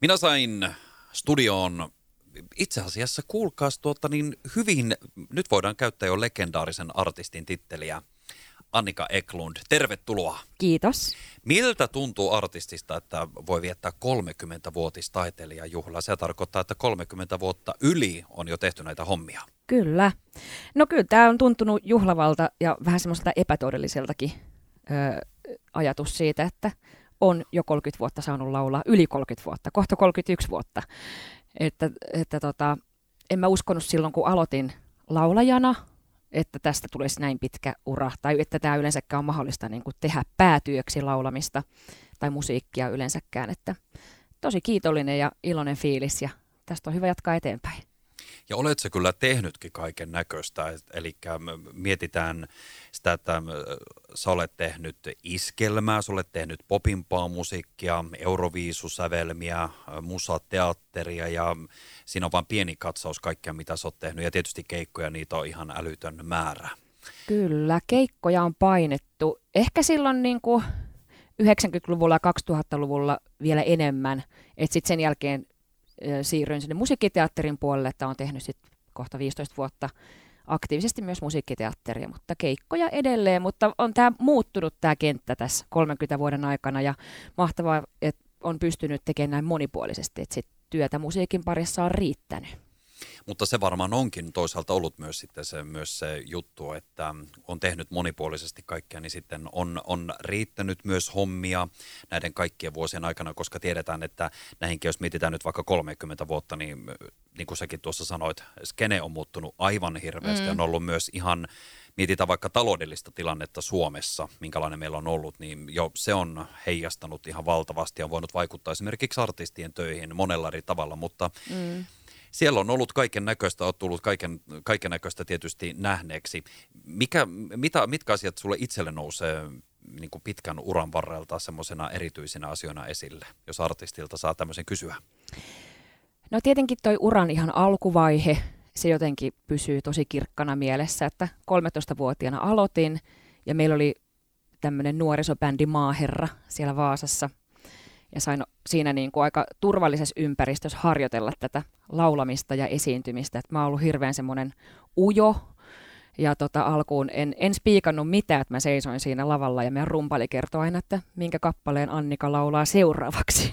Minä sain studioon itse asiassa kuulkaas tuota niin hyvin, nyt voidaan käyttää jo legendaarisen artistin titteliä, Annika Eklund. Tervetuloa. Kiitos. Miltä tuntuu artistista, että voi viettää 30-vuotis taiteilijajuhlaa? Se tarkoittaa, että 30 vuotta yli on jo tehty näitä hommia. Kyllä. No kyllä, tämä on tuntunut juhlavalta ja vähän semmoiselta epätodelliseltakin ö, ajatus siitä, että on jo 30 vuotta saanut laulaa, yli 30 vuotta, kohta 31 vuotta. Että, että tota, en mä uskonut silloin, kun aloitin laulajana, että tästä tulisi näin pitkä ura, tai että tämä yleensäkään on mahdollista niin kuin tehdä päätyöksi laulamista tai musiikkia yleensäkään. Että tosi kiitollinen ja iloinen fiilis, ja tästä on hyvä jatkaa eteenpäin. Ja olet se kyllä tehnytkin kaiken näköistä, eli mietitään sitä, että sä olet tehnyt iskelmää, sä olet tehnyt popimpaa musiikkia, euroviisusävelmiä, musateatteria ja siinä on vain pieni katsaus kaikkea, mitä sä oot tehnyt. Ja tietysti keikkoja, niitä on ihan älytön määrä. Kyllä, keikkoja on painettu. Ehkä silloin niin kuin 90-luvulla ja 2000-luvulla vielä enemmän. Että sitten sen jälkeen siirryin sinne musiikkiteatterin puolelle, että olen tehnyt sitten kohta 15 vuotta aktiivisesti myös musiikkiteatteria, mutta keikkoja edelleen, mutta on tämä muuttunut tämä kenttä tässä 30 vuoden aikana ja mahtavaa, että on pystynyt tekemään näin monipuolisesti, että sit työtä musiikin parissa on riittänyt. Mutta se varmaan onkin toisaalta ollut myös sitten se, myös se juttu, että on tehnyt monipuolisesti kaikkea, niin sitten on, on riittänyt myös hommia näiden kaikkien vuosien aikana, koska tiedetään, että näihinkin, jos mietitään nyt vaikka 30 vuotta, niin niin kuin säkin tuossa sanoit, skene on muuttunut aivan hirveästi. Mm. On ollut myös ihan, mietitään vaikka taloudellista tilannetta Suomessa, minkälainen meillä on ollut, niin jo se on heijastanut ihan valtavasti ja on voinut vaikuttaa esimerkiksi artistien töihin monella eri tavalla, mutta mm siellä on ollut kaiken näköistä, on tullut kaiken, kaiken näköistä tietysti nähneeksi. Mikä, mitä, mitkä asiat sulle itselle nousee niin kuin pitkän uran varrelta semmoisena erityisinä asioina esille, jos artistilta saa tämmöisen kysyä? No tietenkin toi uran ihan alkuvaihe, se jotenkin pysyy tosi kirkkana mielessä, että 13-vuotiaana aloitin ja meillä oli tämmöinen nuorisobändi Maaherra siellä Vaasassa – ja sain siinä niin kuin aika turvallisessa ympäristössä harjoitella tätä laulamista ja esiintymistä. Et mä oon ollut hirveän semmoinen ujo ja tota, alkuun en, en spiikannut mitään, että mä seisoin siinä lavalla ja meidän rumpali kertoi aina, että minkä kappaleen Annika laulaa seuraavaksi.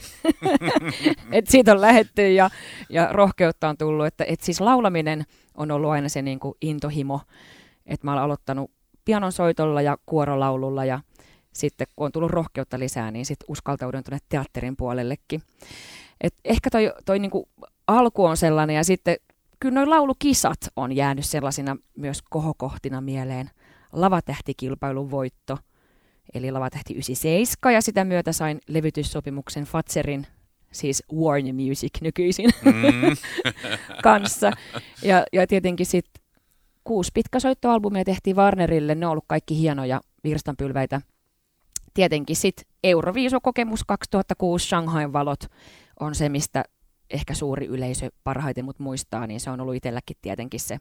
et siitä on lähetty ja, ja rohkeutta on tullut, että et siis laulaminen on ollut aina se niin kuin intohimo, että mä olen aloittanut pianon soitolla ja kuorolaululla ja sitten kun on tullut rohkeutta lisää, niin sitten uskaltaudun tuonne teatterin puolellekin. Et ehkä toi, toi niinku alku on sellainen ja sitten kyllä noin laulukisat on jäänyt sellaisina myös kohokohtina mieleen. Lavatähtikilpailun voitto, eli Lavatähti 97, ja sitä myötä sain levytyssopimuksen Fatserin, siis Warner Music nykyisin, mm. kanssa. Ja, ja tietenkin sitten kuusi pitkäsoittoalbumia tehtiin Warnerille, ne on ollut kaikki hienoja virstanpylväitä tietenkin sitten Euroviisokokemus 2006 Shanghain valot on se, mistä ehkä suuri yleisö parhaiten mut muistaa, niin se on ollut itselläkin tietenkin se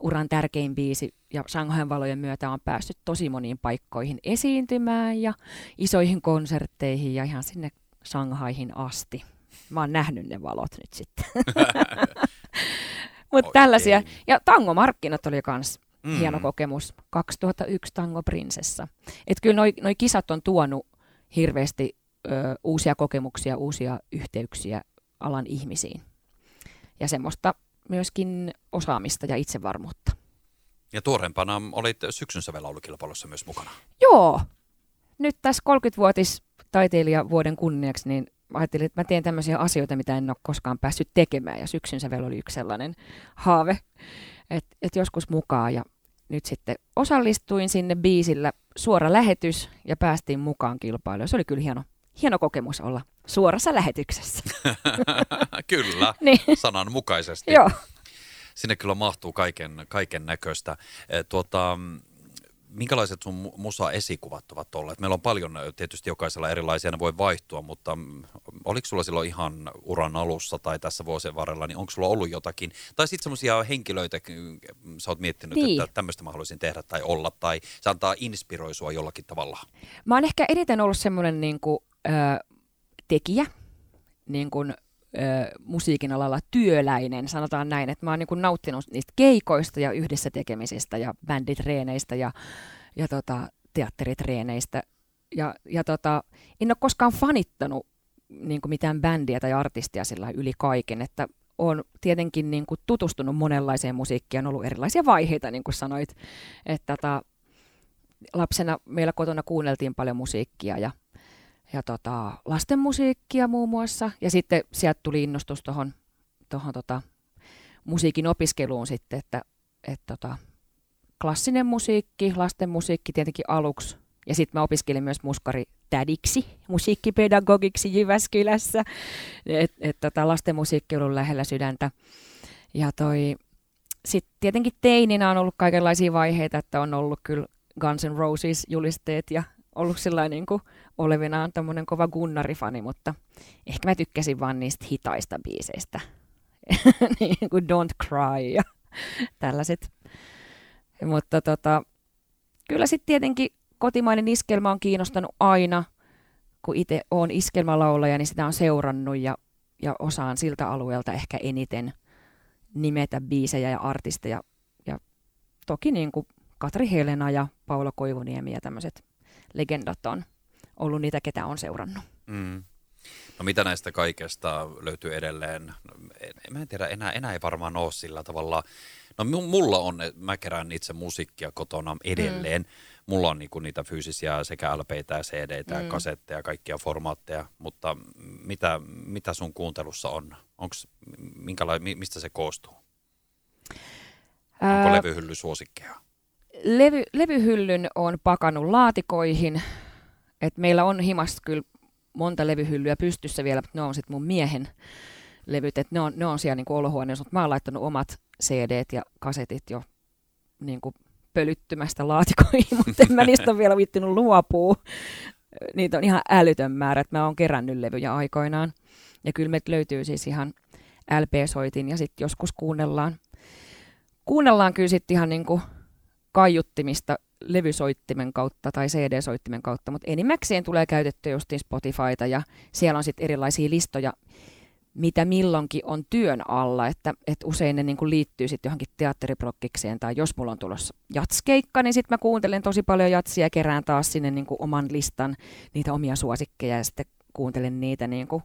uran tärkein biisi ja Shanghain valojen myötä on päässyt tosi moniin paikkoihin esiintymään ja isoihin konsertteihin ja ihan sinne Shanghaihin asti. Mä oon nähnyt ne valot nyt sitten. Mutta tällaisia. Ja tangomarkkinat oli kans Mm. Hieno kokemus. 2001 Tango Prinsessa. Että kyllä noi, noi kisat on tuonut hirveästi ö, uusia kokemuksia, uusia yhteyksiä alan ihmisiin. Ja semmoista myöskin osaamista ja itsevarmuutta. Ja tuorempana olit syksyn sävelaulukilpailussa myös mukana. Joo. Nyt tässä 30-vuotis taiteilijavuoden kunniaksi, niin ajattelin, että mä teen tämmöisiä asioita, mitä en ole koskaan päässyt tekemään. Ja syksyn sävel oli yksi sellainen haave, että et joskus mukaan. Ja nyt sitten osallistuin sinne biisillä suora lähetys ja päästiin mukaan kilpailuun. Se oli kyllä hieno, hieno kokemus olla suorassa lähetyksessä. kyllä, niin. sananmukaisesti. Joo. Sinne kyllä mahtuu kaiken, kaiken näköistä. Eh, tuota, minkälaiset sun musa-esikuvat ovat olleet? Meillä on paljon tietysti jokaisella erilaisia, ne voi vaihtua, mutta mm, oliko sulla silloin ihan uran alussa tai tässä vuosien varrella, niin onko sulla ollut jotakin? Tai sitten semmoisia henkilöitä, mm, sä oot miettinyt, niin. että tämmöistä mä haluaisin tehdä tai olla, tai se antaa inspiroisua jollakin tavalla? Mä oon ehkä eniten ollut semmoinen niin kuin, ö, tekijä, niin kuin, musiikin alalla työläinen, sanotaan näin, että mä oon niin nauttinut niistä keikoista ja yhdessä tekemisistä ja bänditreeneistä ja, ja tota, teatteritreeneistä. Ja, ja tota, en ole koskaan fanittanut niin kuin mitään bändiä tai artistia sillä yli kaiken, että olen tietenkin niin kuin tutustunut monenlaiseen musiikkiin, on ollut erilaisia vaiheita, niin kuin sanoit, että tota, lapsena meillä kotona kuunneltiin paljon musiikkia ja, ja tota, lasten musiikkia muun muassa, ja sitten sieltä tuli innostus tuohon tohon, tota, musiikin opiskeluun sitten, että et, tota, klassinen musiikki, lasten musiikki tietenkin aluksi, ja sitten mä opiskelin myös muskari tädiksi, musiikkipedagogiksi Jyväskylässä. Et, et, tota, lasten musiikki on ollut lähellä sydäntä. Ja toi, sitten tietenkin teininä on ollut kaikenlaisia vaiheita, että on ollut kyllä Guns N' Roses julisteet ja ollut sillä niin kuin olevinaan tämmöinen kova Gunnari-fani, mutta ehkä mä tykkäsin vaan niistä hitaista biiseistä. niin kuin Don't Cry ja tällaiset. Mutta tota, kyllä sitten tietenkin kotimainen iskelmä on kiinnostanut aina. Kun itse olen iskelmälaulaja, niin sitä on seurannut ja, ja osaan siltä alueelta ehkä eniten nimetä biisejä ja artisteja. Ja toki niin kuin Katri Helena ja Paula Koivuniemi ja tämmöiset legendat on ollut niitä, ketä on seurannut. Mm. No mitä näistä kaikesta löytyy edelleen? No, mä en tiedä, enää, enää ei varmaan ole sillä tavalla. No mulla on, mä kerään itse musiikkia kotona edelleen. Mm mulla on niinku niitä fyysisiä sekä LPitä ja CDitä mm. ja kasetteja, kaikkia formaatteja, mutta mitä, mitä sun kuuntelussa on? Onks, minkäla- mistä se koostuu? Onko Ää, levyhylly suosikkeja? Levy, levyhyllyn on pakannut laatikoihin. Et meillä on himasta kyllä monta levyhyllyä pystyssä vielä, mutta ne on sitten mun miehen levyt. Et ne, on, ne on siellä niinku olohuoneessa, mutta mä oon laittanut omat cd ja kasetit jo niinku pölyttymästä laatikoihin, mutta en mä niistä vielä vittinut luopua. Niitä on ihan älytön määrä, että mä oon kerännyt levyjä aikoinaan. Ja kyllä me löytyy siis ihan LP-soitin ja sitten joskus kuunnellaan. Kuunnellaan kyllä sitten ihan niin kuin kaiuttimista levysoittimen kautta tai CD-soittimen kautta, mutta enimmäkseen tulee käytettyä justiin Spotifyta ja siellä on sitten erilaisia listoja, mitä milloinkin on työn alla, että, että usein ne niin kuin liittyy sitten johonkin teatteriprokkikseen tai jos mulla on tulossa jatskeikka, niin sitten mä kuuntelen tosi paljon jatsia ja kerään taas sinne niin kuin oman listan niitä omia suosikkeja ja sitten kuuntelen niitä niin kuin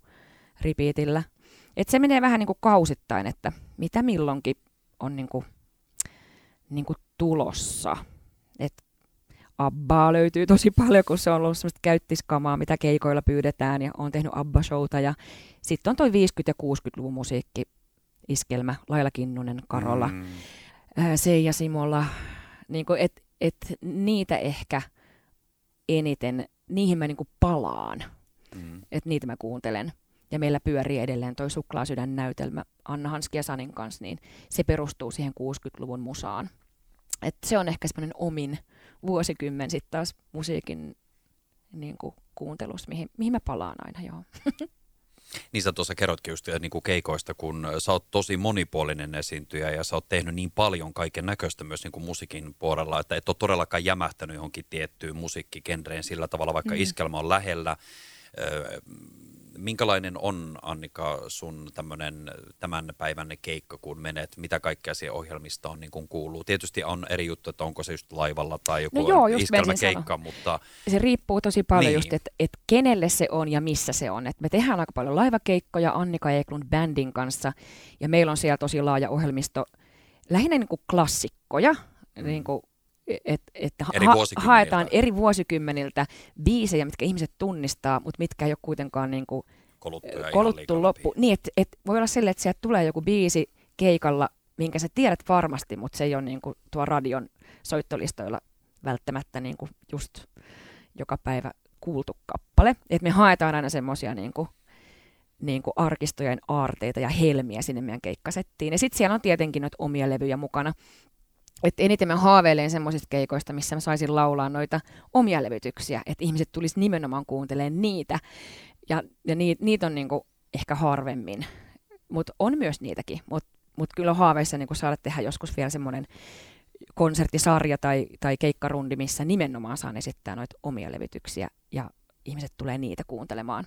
repeatillä. Et se menee vähän niin kuin kausittain, että mitä milloinkin on niin kuin, niin kuin tulossa. Et Abbaa löytyy tosi paljon, kun se on ollut semmoista käyttiskamaa, mitä keikoilla pyydetään ja on tehnyt Abba-showta ja sitten on toi 50- ja 60-luvun musiikki, iskelmä, Laila Kinnunen, Karola, mm. Seija Simola, niin että et niitä ehkä eniten, niihin mä niin palaan, mm. että niitä mä kuuntelen. Ja meillä pyörii edelleen toi Suklaasydän näytelmä Anna Hanski ja Sanin kanssa, niin se perustuu siihen 60-luvun musaan. Et se on ehkä semmoinen omin vuosikymmen sitten taas musiikin niin kuin, kuuntelussa, mihin, mihin mä palaan aina, joo. Niin sä tuossa kerrotkin just niin kuin keikoista, kun sä oot tosi monipuolinen esiintyjä ja sä oot tehnyt niin paljon kaiken näköistä myös niin kuin musiikin puolella, että et ole todellakaan jämähtänyt johonkin tiettyyn musiikkikenreen sillä tavalla, vaikka mm. iskelma on lähellä minkälainen on Annika sun tämmönen, tämän päivän keikka, kun menet, mitä kaikkea siihen ohjelmistoon niin kun kuuluu? Tietysti on eri juttu, että onko se just laivalla tai joku no joo, iskelmäkeikka, mutta... Se riippuu tosi paljon niin. just, että, että kenelle se on ja missä se on. Et me tehdään aika paljon laivakeikkoja Annika Eklund Bandin kanssa ja meillä on siellä tosi laaja ohjelmisto, lähinnä niin kuin klassikkoja, mm. niin kuin että et eri ha- haetaan eri vuosikymmeniltä biisejä, mitkä ihmiset tunnistaa, mutta mitkä ei ole kuitenkaan niin kuin koluttu loppu. Niin, että et voi olla sille, että sieltä tulee joku biisi keikalla, minkä sä tiedät varmasti, mutta se ei ole niin kuin tuo radion soittolistoilla välttämättä niin kuin just joka päivä kuultu kappale. Et me haetaan aina semmoisia niin kuin, niin kuin arkistojen aarteita ja helmiä sinne meidän keikkasettiin. Ja sitten siellä on tietenkin noita omia levyjä mukana että eniten mä haaveilen semmoisista keikoista, missä mä saisin laulaa noita omia levytyksiä, että ihmiset tulisi nimenomaan kuuntelemaan niitä. Ja, ja niitä, niitä on niinku ehkä harvemmin, mutta on myös niitäkin. Mutta mut kyllä on haaveissa niinku saada tehdä joskus vielä semmoinen konserttisarja tai, tai keikkarundi, missä nimenomaan saan esittää noita omia levytyksiä ja ihmiset tulee niitä kuuntelemaan.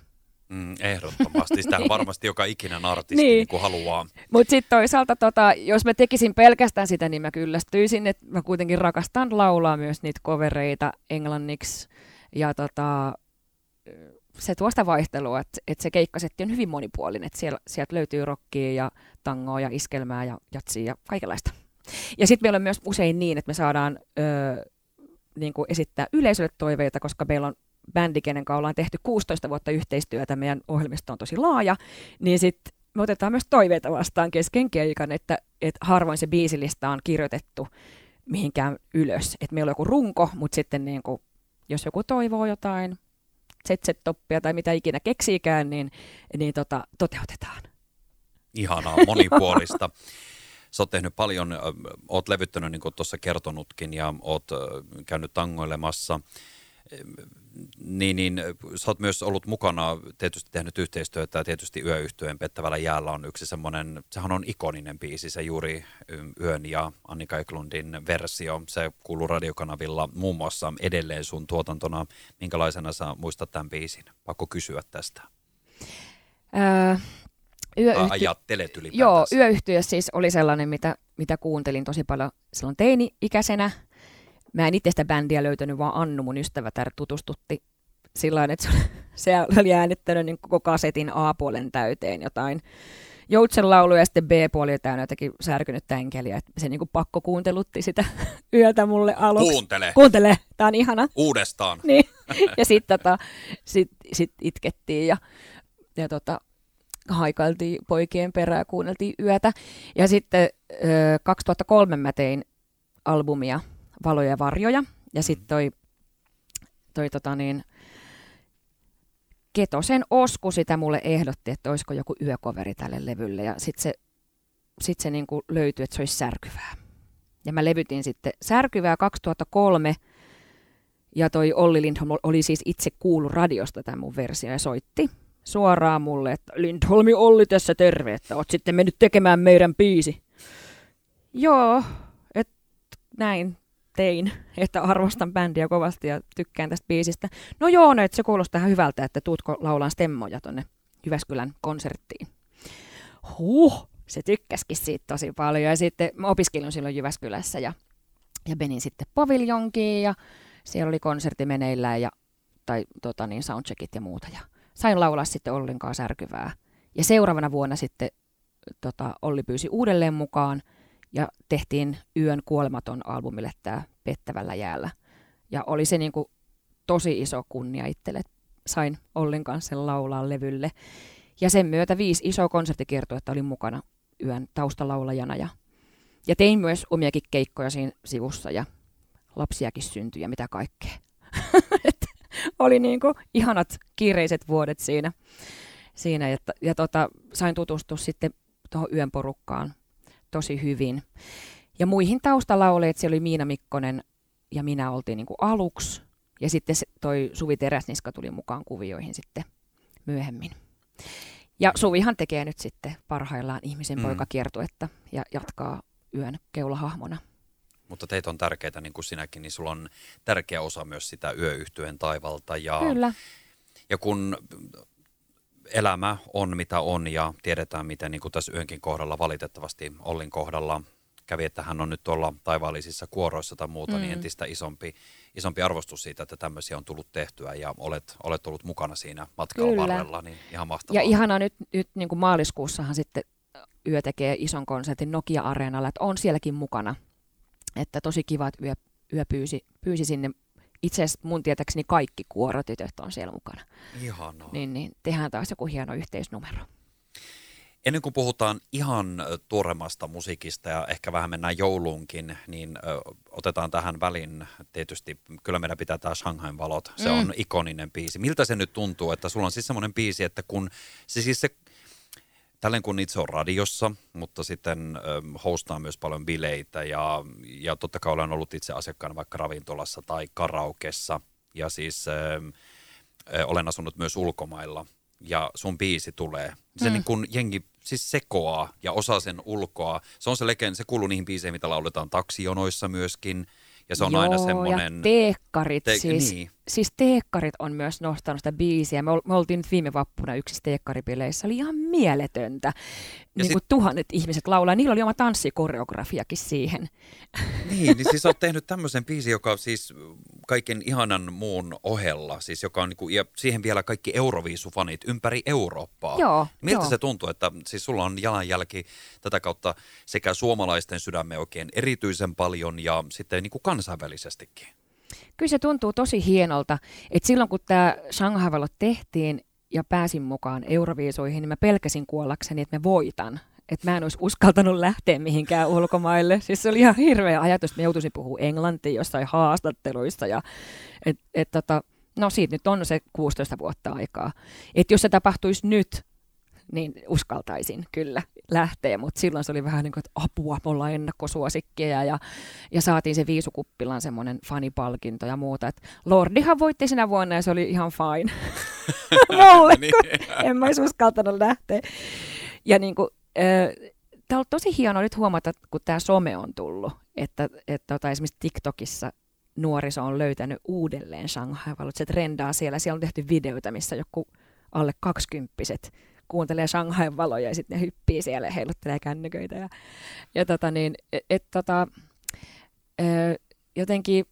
Mm, ehdottomasti. Sitä varmasti joka ikinen artisti niin. Niin kuin haluaa. Mutta sitten toisaalta, tota, jos mä tekisin pelkästään sitä, niin mä kyllästyisin, että mä kuitenkin rakastan laulaa myös niitä kovereita englanniksi. Ja tota, se tuosta vaihtelua, että, että se keikkasetti on hyvin monipuolinen, että siellä, sieltä löytyy rockia ja tangoa ja iskelmää ja jatsia ja kaikenlaista. Ja sitten meillä on myös usein niin, että me saadaan öö, niin kuin esittää yleisölle toiveita, koska meillä on bändi, kenen kanssa ollaan tehty 16 vuotta yhteistyötä, meidän ohjelmisto on tosi laaja, niin sitten me otetaan myös toiveita vastaan kesken keikan, että, että harvoin se biisilista on kirjoitettu mihinkään ylös. Että meillä on joku runko, mutta sitten niin kuin, jos joku toivoo jotain ZZ-toppia tai mitä ikinä keksiikään, niin, niin tota, toteutetaan. Ihanaa, monipuolista. Sä oot tehnyt paljon, oot levyttänyt niin kuin tuossa kertonutkin ja oot käynyt tangoilemassa niin, niin sä oot myös ollut mukana, tietysti tehnyt yhteistyötä tietysti Yöyhtyeen Pettävällä jäällä on yksi semmoinen, sehän on ikoninen biisi, se juuri Yön ja Annika Eklundin versio. Se kuuluu radiokanavilla muun muassa edelleen sun tuotantona. Minkälaisena sä muistat tämän biisin? Pakko kysyä tästä. Ää, yöyhty... Ajattelet ylipäätänsä. Joo, Yöyhtyö siis oli sellainen, mitä, mitä kuuntelin tosi paljon silloin teini-ikäisenä – Mä en itse sitä bändiä löytänyt, vaan Annu, mun ystävä, tär tutustutti sillä että se, se oli äänittänyt niin koko kasetin A-puolen täyteen jotain joutsen laulu ja sitten B-puoli täynnä jotenkin särkynyt enkeliä. Se niin kuin pakko kuuntelutti sitä yötä mulle aluksi. Kuuntele. Kuuntele, tää on ihana. Uudestaan. niin. Ja sitten tota, sit, sit itkettiin ja, ja tota, haikailtiin poikien perään, kuunneltiin yötä. Ja sitten ö, 2003 mä tein albumia valoja ja varjoja. Ja sitten mm. toi, toi tota niin, Ketosen Osku sitä mulle ehdotti, että olisiko joku yökoveri tälle levylle. Ja sitten se, sit se niinku löytyi, että se olisi särkyvää. Ja mä levytin sitten särkyvää 2003. Ja toi Olli Lindholm oli siis itse kuullut radiosta tämän mun versio ja soitti suoraan mulle, että Lindholmi Olli tässä terve, että oot sitten mennyt tekemään meidän biisi. Joo, että näin tein, että arvostan bändiä kovasti ja tykkään tästä biisistä. No joo, no, että se kuulostaa ihan hyvältä, että tuutko laulaan stemmoja tonne Jyväskylän konserttiin. Huh, se tykkäskin siitä tosi paljon. Ja sitten mä opiskelin silloin Jyväskylässä ja, ja menin sitten paviljonkiin ja siellä oli konsertti meneillään ja, tai tota niin, soundcheckit ja muuta. Ja sain laulaa sitten Ollin kanssa särkyvää. Ja seuraavana vuonna sitten tota, Olli pyysi uudelleen mukaan – ja tehtiin Yön kuolematon albumille tämä Pettävällä jäällä. Ja oli se niin kuin tosi iso kunnia itselle, että sain Ollin kanssa sen laulaa levylle. Ja sen myötä viisi iso konserttikiertuetta oli mukana Yön taustalaulajana. Ja, ja tein myös omiakin keikkoja siinä sivussa ja lapsiakin syntyi ja mitä kaikkea. oli niin kuin ihanat kiireiset vuodet siinä. siinä ja, ja tota, sain tutustua sitten tuohon yön porukkaan tosi hyvin. Ja muihin taustalauleet, siellä oli Miina Mikkonen ja minä oltiin niin kuin aluksi. Ja sitten toi Suvi Teräsniska tuli mukaan kuvioihin sitten myöhemmin. Ja Suvihan tekee nyt sitten parhaillaan ihmisen mm. poikakiertuetta ja jatkaa yön keulahahmona. Mutta teitä on tärkeitä, niin kuin sinäkin, niin sulla on tärkeä osa myös sitä yöyhtyeen taivalta. Ja, Kyllä. Ja kun elämä on mitä on ja tiedetään miten niin kuin tässä yönkin kohdalla valitettavasti Ollin kohdalla kävi, että hän on nyt tuolla taivaallisissa kuoroissa tai muuta, niin mm. niin entistä isompi, isompi arvostus siitä, että tämmöisiä on tullut tehtyä ja olet, olet ollut mukana siinä matkalla Kyllä. varrella, niin ihan mahtavaa. Ja ihana nyt, nyt niin kuin maaliskuussahan sitten Yö tekee ison konsertin Nokia-areenalla, että on sielläkin mukana. Että tosi kiva, että Yö, yö pyysi, pyysi sinne itse asiassa mun tietääkseni kaikki kuorotytöt on siellä mukana. Ihanaa. Niin, niin tehdään taas joku hieno yhteisnumero. Ennen kuin puhutaan ihan tuoremmasta musiikista ja ehkä vähän mennään jouluunkin, niin ö, otetaan tähän väliin tietysti, kyllä meidän pitää tämä Shanghain valot, se mm. on ikoninen biisi. Miltä se nyt tuntuu, että sulla on siis semmoinen biisi, että kun se siis se Tälleen kun itse on radiossa, mutta sitten ö, hostaa myös paljon bileitä ja, ja totta kai olen ollut itse asiakkaana vaikka ravintolassa tai karaokessa ja siis ö, ö, olen asunut myös ulkomailla ja sun biisi tulee. Se mm. niin kun jengi siis sekoaa ja osaa sen ulkoa. Se on se legend, se kuuluu niihin biiseihin, mitä lauletaan taksijonoissa myöskin. Ja se on Joo, aina semmoinen... ja teekkarit te, siis. Niin, siis teekkarit on myös nostanut sitä biisiä. Me, ol, me oltiin nyt viime vappuna yksi teekkaripileissä. Oli ihan mieletöntä. Ja niin sit... tuhannet ihmiset laulaa. Niillä oli oma tanssikoreografiakin siihen. Niin, niin siis olet tehnyt tämmöisen biisin, joka siis kaiken ihanan muun ohella, siis joka on niinku, ja siihen vielä kaikki Euroviisufanit ympäri Eurooppaa. Joo, Miltä joo. se tuntuu, että siis sulla on jalanjälki tätä kautta sekä suomalaisten sydämme oikein erityisen paljon ja sitten niinku kansainvälisestikin? Kyllä se tuntuu tosi hienolta, että silloin kun tämä shanghai tehtiin ja pääsin mukaan Euroviisoihin, niin mä pelkäsin kuollakseni, että mä voitan. Että mä en olisi uskaltanut lähteä mihinkään ulkomaille. Siis se oli ihan hirveä ajatus, että mä joutuisin puhua englantia jossain haastatteluissa. Ja, et, et, tota, no siitä nyt on se 16 vuotta aikaa. Että jos se tapahtuisi nyt, niin uskaltaisin kyllä lähteä, mutta silloin se oli vähän niin kuin, että apua, me ollaan ennakkosuosikkeja ja, ja saatiin se Viisukuppilan semmoinen fanipalkinto ja muuta. Et Lordihan voitti sinä vuonna ja se oli ihan fine mulle, niin. kun en mä olisi uskaltanut lähteä. Ja niin kuin, äh, tämä on tosi hienoa nyt huomata, kun tämä some on tullut, että, että tota, esimerkiksi TikTokissa nuoriso on löytänyt uudelleen shanghai Se trendaa siellä. Siellä on tehty videoita, missä joku alle kaksikymppiset kuuntelee Shanghain valoja ja sitten ne hyppii siellä ja heiluttelee kännyköitä. Ja, ja tota niin, et, et, tota, ö, jotenkin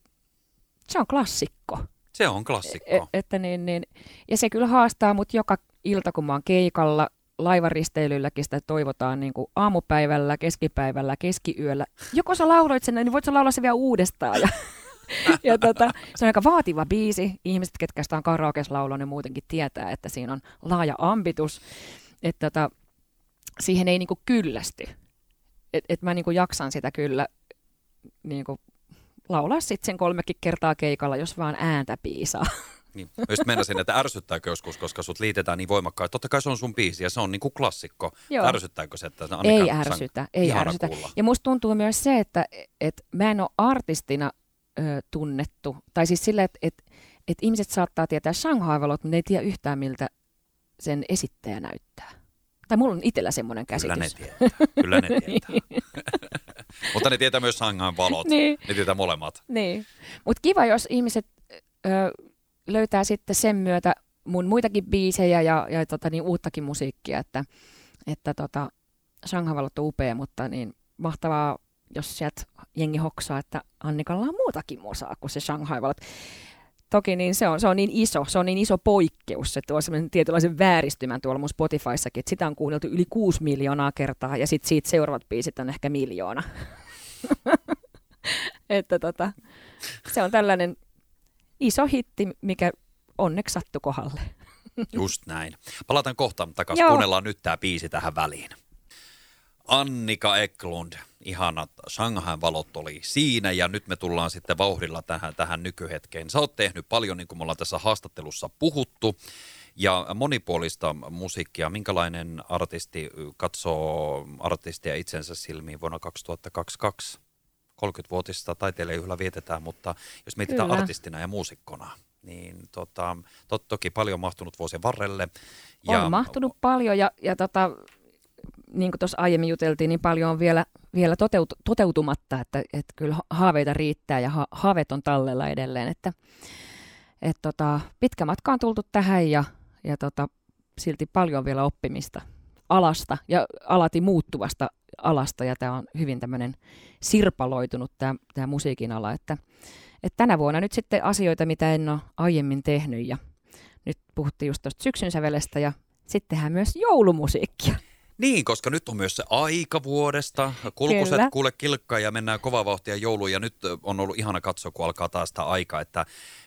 se on klassikko. Se on klassikko. Et, että niin, niin, ja se kyllä haastaa mut joka ilta, kun mä oon keikalla, laivaristeilylläkin sitä toivotaan niin kuin aamupäivällä, keskipäivällä, keskiyöllä. Joko sä lauloit sen, niin voit sä laulaa se vielä uudestaan. Ja, ja tota, se on aika vaativa biisi. Ihmiset, ketkä sitä on karaokes laulunut, ne muutenkin tietää, että siinä on laaja ambitus. Että tota, siihen ei niinku kyllästy. Että et mä niinku jaksan sitä kyllä niinku laulaa sitten sen kolmekin kertaa keikalla, jos vaan ääntä piisaa. Niin. Just meinasin, että ärsyttääkö joskus, koska sut liitetään niin voimakkaan. Totta kai se on sun biisi ja se on niin kuin klassikko. Joo. Ärsyttääkö se, että Annika Ei ärsytä, ei ärsytä. Kuulla. Ja musta tuntuu myös se, että et mä en ole artistina ö, tunnettu. Tai siis sillä, että et, et ihmiset saattaa tietää Shanghai-valot, mutta ne ei tiedä yhtään miltä sen esittäjä näyttää. Tai mulla on itsellä semmoinen käsitys. Kyllä ne tietää. Kyllä ne tietää. mutta ne tietää myös Shanghain valot. Niin. Ne tietää molemmat. Niin. Mutta kiva, jos ihmiset ö, löytää sitten sen myötä mun muitakin biisejä ja, ja tota, niin, uuttakin musiikkia, että, että tota, Shanghavalot on upea, mutta niin mahtavaa, jos sieltä jengi hoksaa, että Annikalla on muutakin musaa kuin se Shanghai-valot. Toki niin se on, se on niin iso, se on niin iso poikkeus, että tuo sellainen tietynlaisen vääristymän tuolla mun Spotifyssakin, että sitä on kuunneltu yli kuusi miljoonaa kertaa ja sitten siitä seuraavat biisit on ehkä miljoona. että tota, se on tällainen iso hitti, mikä onneksi sattui kohdalle. Just näin. Palataan kohta takaisin. Kuunnellaan nyt tämä biisi tähän väliin. Annika Eklund, ihanat Shanghain valot oli siinä ja nyt me tullaan sitten vauhdilla tähän, tähän nykyhetkeen. Sä oot tehnyt paljon, niin kuin me ollaan tässä haastattelussa puhuttu, ja monipuolista musiikkia. Minkälainen artisti katsoo artistia itsensä silmiin vuonna 2022? 30-vuotista taiteilijajuhla vietetään, mutta jos mietitään Kyllä. artistina ja muusikkona, niin tota, to, toki paljon mahtunut vuosien varrelle. Ja, on mahtunut paljon ja, ja tota, niin kuin tuossa aiemmin juteltiin, niin paljon on vielä, vielä toteut, toteutumatta, että, että kyllä haaveita riittää ja ha, haaveet on tallella edelleen. Että, et tota, pitkä matka on tultu tähän ja, ja tota, silti paljon vielä oppimista alasta ja alati muuttuvasta alasta ja tämä on hyvin tämmöinen sirpaloitunut tämä, musiikin ala, että, että tänä vuonna nyt sitten asioita, mitä en ole aiemmin tehnyt ja nyt puhuttiin just tuosta syksyn sävelestä ja sittenhän myös joulumusiikkia. Niin, koska nyt on myös se aika vuodesta. Kulkuset Kyllä. kuule kilkkaa ja mennään kovaa vauhtia jouluun. Ja nyt on ollut ihana katsoa, kun alkaa taas sitä aikaa, että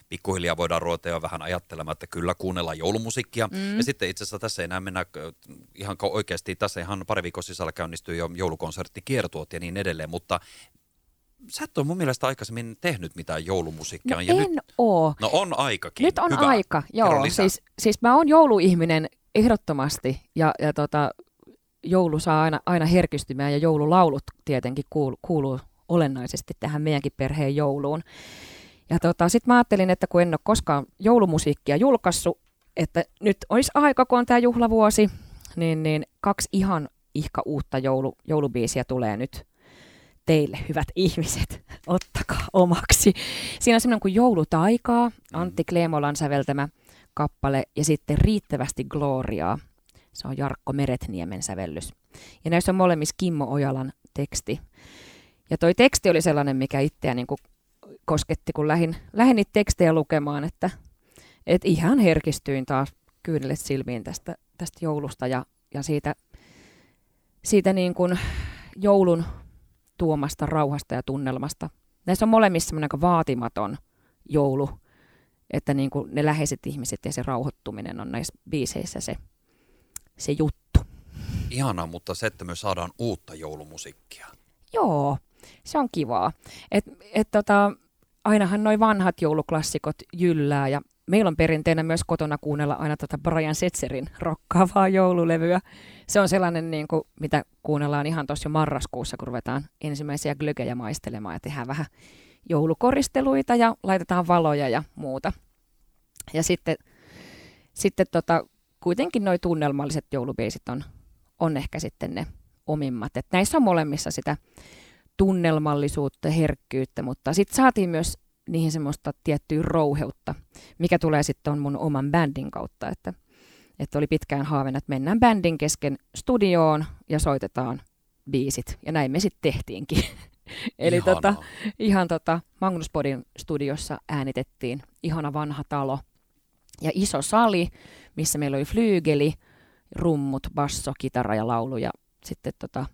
pikkuhiljaa voidaan jo vähän ajattelemaan, että kyllä kuunnellaan joulumusiikkia. Mm. Ja sitten itse asiassa tässä ei enää mennä ihan oikeasti, tässä ihan pari viikon sisällä käynnistyy jo joulukonsertti, kiertuot ja niin edelleen, mutta sä et ole mun mielestä aikaisemmin tehnyt mitään joulumusiikkia. No ja en nyt, oo. No on aikakin. Nyt on Hyvä. aika, joo. Siis, siis mä oon jouluihminen ehdottomasti ja, ja tota, joulu saa aina, aina herkistymään ja joululaulut tietenkin kuuluu, kuuluu olennaisesti tähän meidänkin perheen jouluun. Ja tota, sitten mä ajattelin, että kun en ole koskaan joulumusiikkia julkaissut, että nyt olisi aika, kun on tämä juhlavuosi, niin, niin kaksi ihan ihka uutta joulu, joulubiisiä tulee nyt teille, hyvät ihmiset, ottakaa omaksi. Siinä on semmoinen kuin Joulutaikaa, Antti Kleemolan säveltämä kappale, ja sitten Riittävästi Gloriaa. Se on Jarkko Meretniemen sävellys. Ja näissä on molemmissa Kimmo Ojalan teksti. Ja toi teksti oli sellainen, mikä itseä niin kuin kosketti, kun lähdin, lähdin niitä tekstejä lukemaan, että, että ihan herkistyin taas kyynelet silmiin tästä, tästä joulusta ja, ja siitä, siitä niin kuin joulun tuomasta rauhasta ja tunnelmasta. Näissä on molemmissa aika vaatimaton joulu, että niin kuin ne läheiset ihmiset ja se rauhoittuminen on näissä biiseissä se, se juttu. Ihanaa, mutta se, että me saadaan uutta joulumusiikkia. Joo, se on kivaa. Et, et tota, ainahan noin vanhat jouluklassikot jyllää ja meillä on perinteenä myös kotona kuunnella aina tätä tota Brian Setzerin rokkaavaa joululevyä. Se on sellainen, niin kuin, mitä kuunnellaan ihan tuossa jo marraskuussa, kun ruvetaan ensimmäisiä glögejä maistelemaan ja tehdään vähän joulukoristeluita ja laitetaan valoja ja muuta. Ja sitten, sitten tota, kuitenkin nuo tunnelmalliset joulubeisit on, on ehkä sitten ne omimmat. Et näissä on molemmissa sitä tunnelmallisuutta, herkkyyttä, mutta sitten saatiin myös niihin semmoista tiettyä rouheutta, mikä tulee sitten on mun oman bändin kautta, että, että oli pitkään haaveena, että mennään bändin kesken studioon ja soitetaan biisit, ja näin me sitten tehtiinkin. Eli tota, ihan tota, Magnus Podin studiossa äänitettiin ihana vanha talo ja iso sali, missä meillä oli flyygeli, rummut, basso, kitara ja laulu ja sitten tota,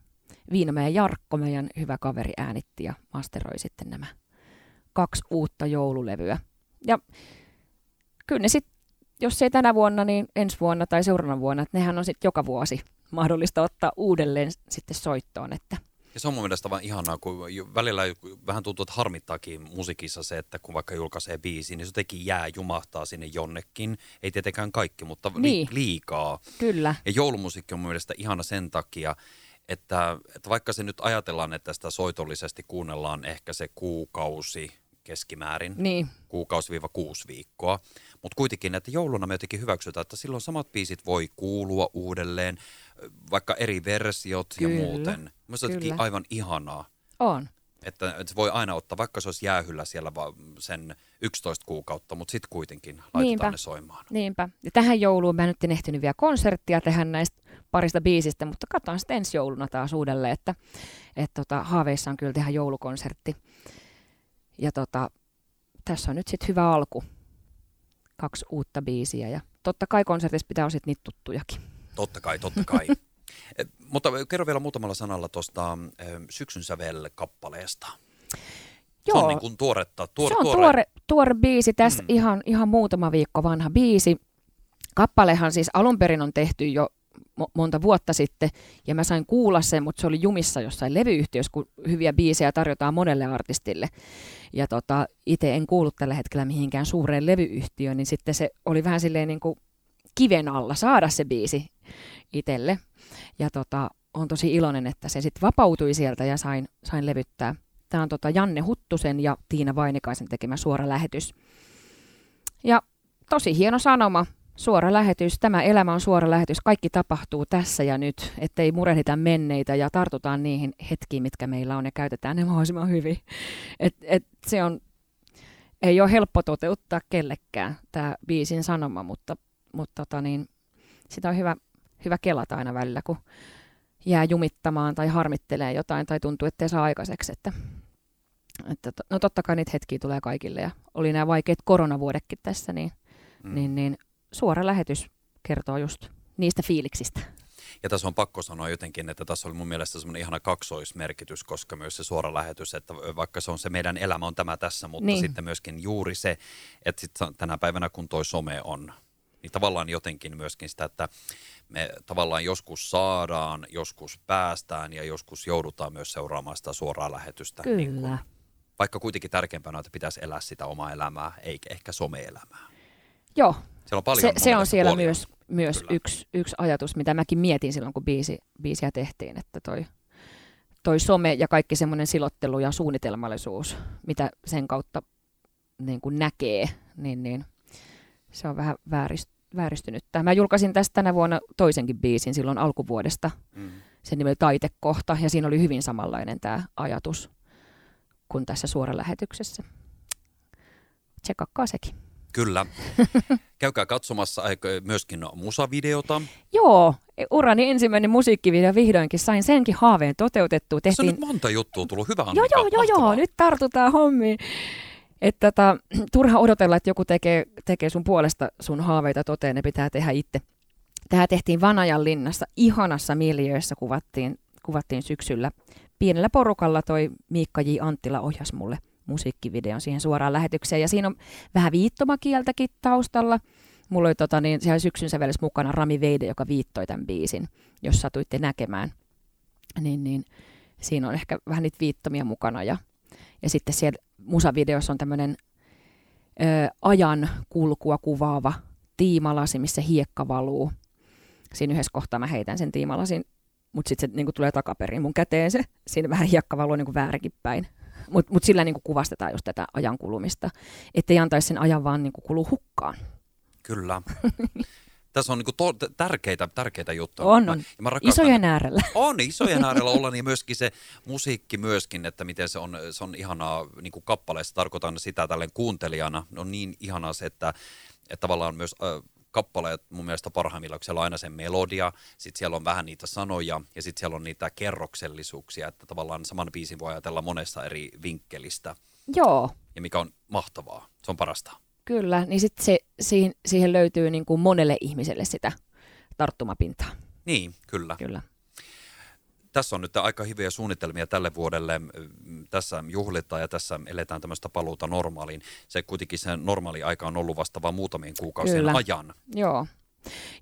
Viinamäen Jarkko, meidän hyvä kaveri, äänitti ja masteroi sitten nämä kaksi uutta joululevyä. Ja kyllä ne sitten, jos ei tänä vuonna, niin ensi vuonna tai seuraavana vuonna, että nehän on sitten joka vuosi mahdollista ottaa uudelleen sitten soittoon. Että ja se on mun mielestä vaan ihanaa, kun välillä vähän tuntuu, että harmittaakin musiikissa se, että kun vaikka julkaisee biisi, niin se jotenkin jää, jumahtaa sinne jonnekin. Ei tietenkään kaikki, mutta niin. liikaa. Kyllä. Ja joulumusiikki on mun mielestä ihana sen takia, että, että vaikka se nyt ajatellaan, että sitä soitollisesti kuunnellaan ehkä se kuukausi keskimäärin, niin. kuukausi-kuusi viikkoa, mutta kuitenkin, että jouluna me jotenkin hyväksytään, että silloin samat biisit voi kuulua uudelleen, vaikka eri versiot kyllä, ja muuten. Mielestäni se on aivan ihanaa. On. Että, että se voi aina ottaa, vaikka se olisi jäähyllä siellä sen 11 kuukautta, mutta sitten kuitenkin laitetaan Niinpä. ne soimaan. Niinpä. Ja tähän jouluun mä en nyt ehtinyt vielä konserttia tehdä näistä parista biisistä, mutta katsotaan sitten ensi jouluna taas uudelleen, että et tota, haaveissa on kyllä tehdä joulukonsertti. Ja tota, tässä on nyt sitten hyvä alku. Kaksi uutta biisiä ja totta kai konsertissa pitää olla sitten niitä tuttujakin. Totta kai, totta kai. Eh, mutta kerro vielä muutamalla sanalla tuosta eh, Syksyn sävel-kappaleesta. Joo. Se on niin kuin tuoretta. Tuor, se on tuore, tuore, tuore biisi, tässä mm. ihan, ihan muutama viikko vanha biisi. Kappalehan siis alun perin on tehty jo monta vuotta sitten, ja mä sain kuulla sen, mutta se oli jumissa jossain levyyhtiössä, kun hyviä biisejä tarjotaan monelle artistille. Ja tota, itse en kuullut tällä hetkellä mihinkään suureen levyyhtiöön, niin sitten se oli vähän silleen niin kuin kiven alla saada se biisi itselle. Ja tota, on tosi iloinen, että se sitten vapautui sieltä ja sain, sain levyttää. Tämä on tota Janne Huttusen ja Tiina Vainikaisen tekemä suora lähetys. Ja tosi hieno sanoma, suora lähetys, tämä elämä on suora lähetys, kaikki tapahtuu tässä ja nyt, ettei murehdita menneitä ja tartutaan niihin hetkiin, mitkä meillä on ja käytetään ne mahdollisimman hyvin. Et, et se on, ei ole helppo toteuttaa kellekään tämä biisin sanoma, mutta, mutta tota niin, sitä on hyvä, hyvä kelata aina välillä, kun jää jumittamaan tai harmittelee jotain tai tuntuu, ettei saa aikaiseksi. Että, että, no totta kai niitä hetkiä tulee kaikille ja oli nämä vaikeat koronavuodekin tässä, niin, mm. niin, niin suora lähetys kertoo just niistä fiiliksistä. Ja tässä on pakko sanoa jotenkin, että tässä oli mun mielestä semmoinen ihana kaksoismerkitys, koska myös se suora lähetys, että vaikka se on se meidän elämä on tämä tässä, mutta niin. sitten myöskin juuri se, että sit tänä päivänä kun toi some on, niin tavallaan jotenkin myöskin sitä, että me tavallaan joskus saadaan, joskus päästään ja joskus joudutaan myös seuraamaan sitä suoraa lähetystä. Kyllä. Niin kun, vaikka kuitenkin tärkeämpänä, että pitäisi elää sitä omaa elämää, eikä ehkä some-elämää. Joo, siellä on paljon se, se on siellä puolia. myös, myös yksi, yksi ajatus, mitä mäkin mietin silloin, kun biisi, biisiä tehtiin, että toi, toi some ja kaikki semmoinen silottelu ja suunnitelmallisuus, mitä sen kautta niin kuin näkee, niin, niin se on vähän väärist, vääristynyt. Mä julkaisin tästä tänä vuonna toisenkin biisin silloin alkuvuodesta. Mm. sen nimi oli Taitekohta, ja siinä oli hyvin samanlainen tämä ajatus kuin tässä suoralähetyksessä. Tsekakkaa sekin. Kyllä. Käykää katsomassa myöskin musavideota. Joo, urani ensimmäinen musiikkivideo vihdoinkin sain senkin haaveen toteutettua. Tehtiin... Se on nyt monta juttua tullut. Hyvä Joo, joo, joo, joo, nyt tartutaan hommiin. Että tota, turha odotella, että joku tekee, tekee sun puolesta sun haaveita toteen, ne pitää tehdä itse. Tämä tehtiin Vanajan linnassa, ihanassa miljöössä kuvattiin, kuvattiin syksyllä. Pienellä porukalla toi Miikka J. Anttila ohjas mulle musiikkivideon siihen suoraan lähetykseen. Ja siinä on vähän viittomakieltäkin taustalla. Mulla oli tota, niin, siellä syksyn sävellys mukana Rami Veide, joka viittoi tämän biisin, jos satuitte näkemään. Niin, niin, siinä on ehkä vähän niitä viittomia mukana. Ja, ja sitten siellä musavideossa on tämmöinen ajan kulkua kuvaava tiimalasi, missä hiekka valuu. Siinä yhdessä kohtaa mä heitän sen tiimalasin, mutta sitten se niin tulee takaperin mun käteen se. Siinä vähän hiekka valuu niin väärinkin päin. Mutta mut sillä niin kuvastetaan just tätä ajan kulumista, ettei antaisi sen ajan vaan niin kulu hukkaan. Kyllä. Tässä on niin to- tärkeitä, tärkeitä juttuja. On, on. Mä, mä isojen äärellä. On, isojen äärellä olla, niin myöskin se musiikki myöskin, että miten se on, se on ihanaa niin kuin kappaleessa. Tarkoitan sitä tälleen kuuntelijana. On niin ihanaa se, että, että tavallaan myös äh, kappaleet mun mielestä parhaimmillaan, kun siellä on aina se melodia, sitten siellä on vähän niitä sanoja ja sitten siellä on niitä kerroksellisuuksia, että tavallaan saman biisin voi ajatella monesta eri vinkkelistä. Joo. Ja mikä on mahtavaa, se on parasta. Kyllä, niin sitten se, siihen, siihen löytyy niin kuin monelle ihmiselle sitä tarttumapintaa. Niin, kyllä. Kyllä tässä on nyt aika hyviä suunnitelmia tälle vuodelle. Tässä juhlitaan ja tässä eletään tämmöistä paluuta normaaliin. Se kuitenkin se normaali aika on ollut vasta vain muutamien kuukausien kyllä. ajan. Joo.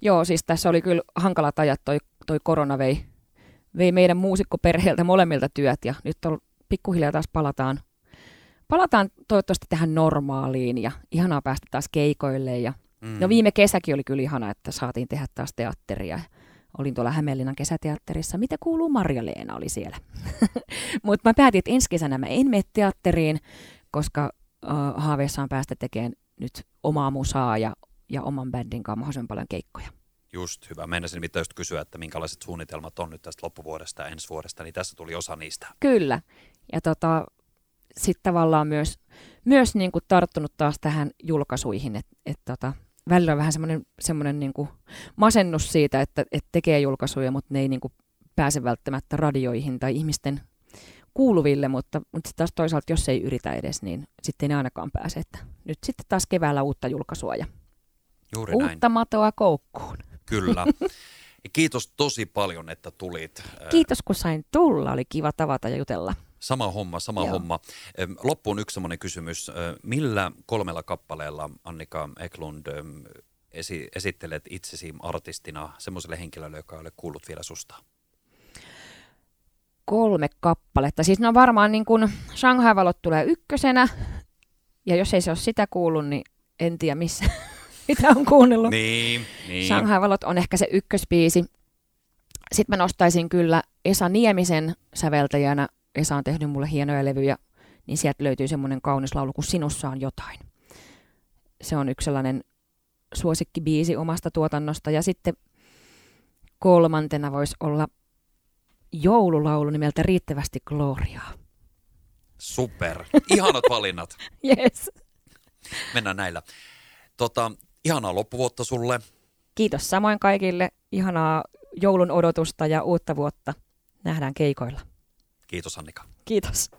Joo, siis tässä oli kyllä hankalat ajat, toi, toi korona vei, vei meidän muusikkoperheeltä molemmilta työt ja nyt on pikkuhiljaa taas palataan, palataan toivottavasti tähän normaaliin ja ihanaa päästä taas keikoille ja mm. no viime kesäkin oli kyllä ihana, että saatiin tehdä taas teatteria olin tuolla Hämeenlinnan kesäteatterissa. Mitä kuuluu? Marja-Leena oli siellä. Mutta mä päätin, että ensi kesänä mä en mene teatteriin, koska uh, haaveessa on päästä tekemään nyt omaa musaa ja, ja oman bändin kanssa mahdollisimman paljon keikkoja. Just hyvä. Meinasin nimittäin just kysyä, että minkälaiset suunnitelmat on nyt tästä loppuvuodesta ja ensi vuodesta, niin tässä tuli osa niistä. Kyllä. Ja tota, sitten tavallaan myös, myös niin kuin tarttunut taas tähän julkaisuihin, että et tota, välillä on vähän semmoinen, semmoinen niin kuin masennus siitä, että, että tekee julkaisuja, mutta ne ei niin kuin pääse välttämättä radioihin tai ihmisten kuuluville, mutta, mutta sitten taas toisaalta, jos ei yritä edes, niin sitten ei ne ainakaan pääse. Että nyt sitten taas keväällä uutta julkaisua ja Juuri uutta näin. matoa koukkuun. Kyllä. Kiitos tosi paljon, että tulit. Kiitos, kun sain tulla. Oli kiva tavata ja jutella. Sama homma, sama Joo. homma. Loppuun yksi semmoinen kysymys. Millä kolmella kappaleella Annika Eklund esi- esittelet itsesi artistina semmoiselle henkilölle, joka ei ole kuullut vielä susta? Kolme kappaletta. Siis no varmaan niin kuin Shanghai-valot tulee ykkösenä. Ja jos ei se ole sitä kuullut, niin en tiedä missä, mitä on kuunnellut. Niin, niin. Shanghai-valot on ehkä se ykköspiisi. Sitten mä nostaisin kyllä Esa Niemisen säveltäjänä Esa on tehnyt mulle hienoja levyjä, niin sieltä löytyy semmoinen kaunis laulu kuin Sinussa on jotain. Se on yksi sellainen suosikkibiisi omasta tuotannosta. Ja sitten kolmantena voisi olla joululaulu nimeltä Riittävästi Gloriaa. Super. Ihanat valinnat. yes. Mennään näillä. Tota, ihanaa loppuvuotta sulle. Kiitos samoin kaikille. Ihanaa joulun odotusta ja uutta vuotta. Nähdään keikoilla. Kiitos Annika. Kiitos.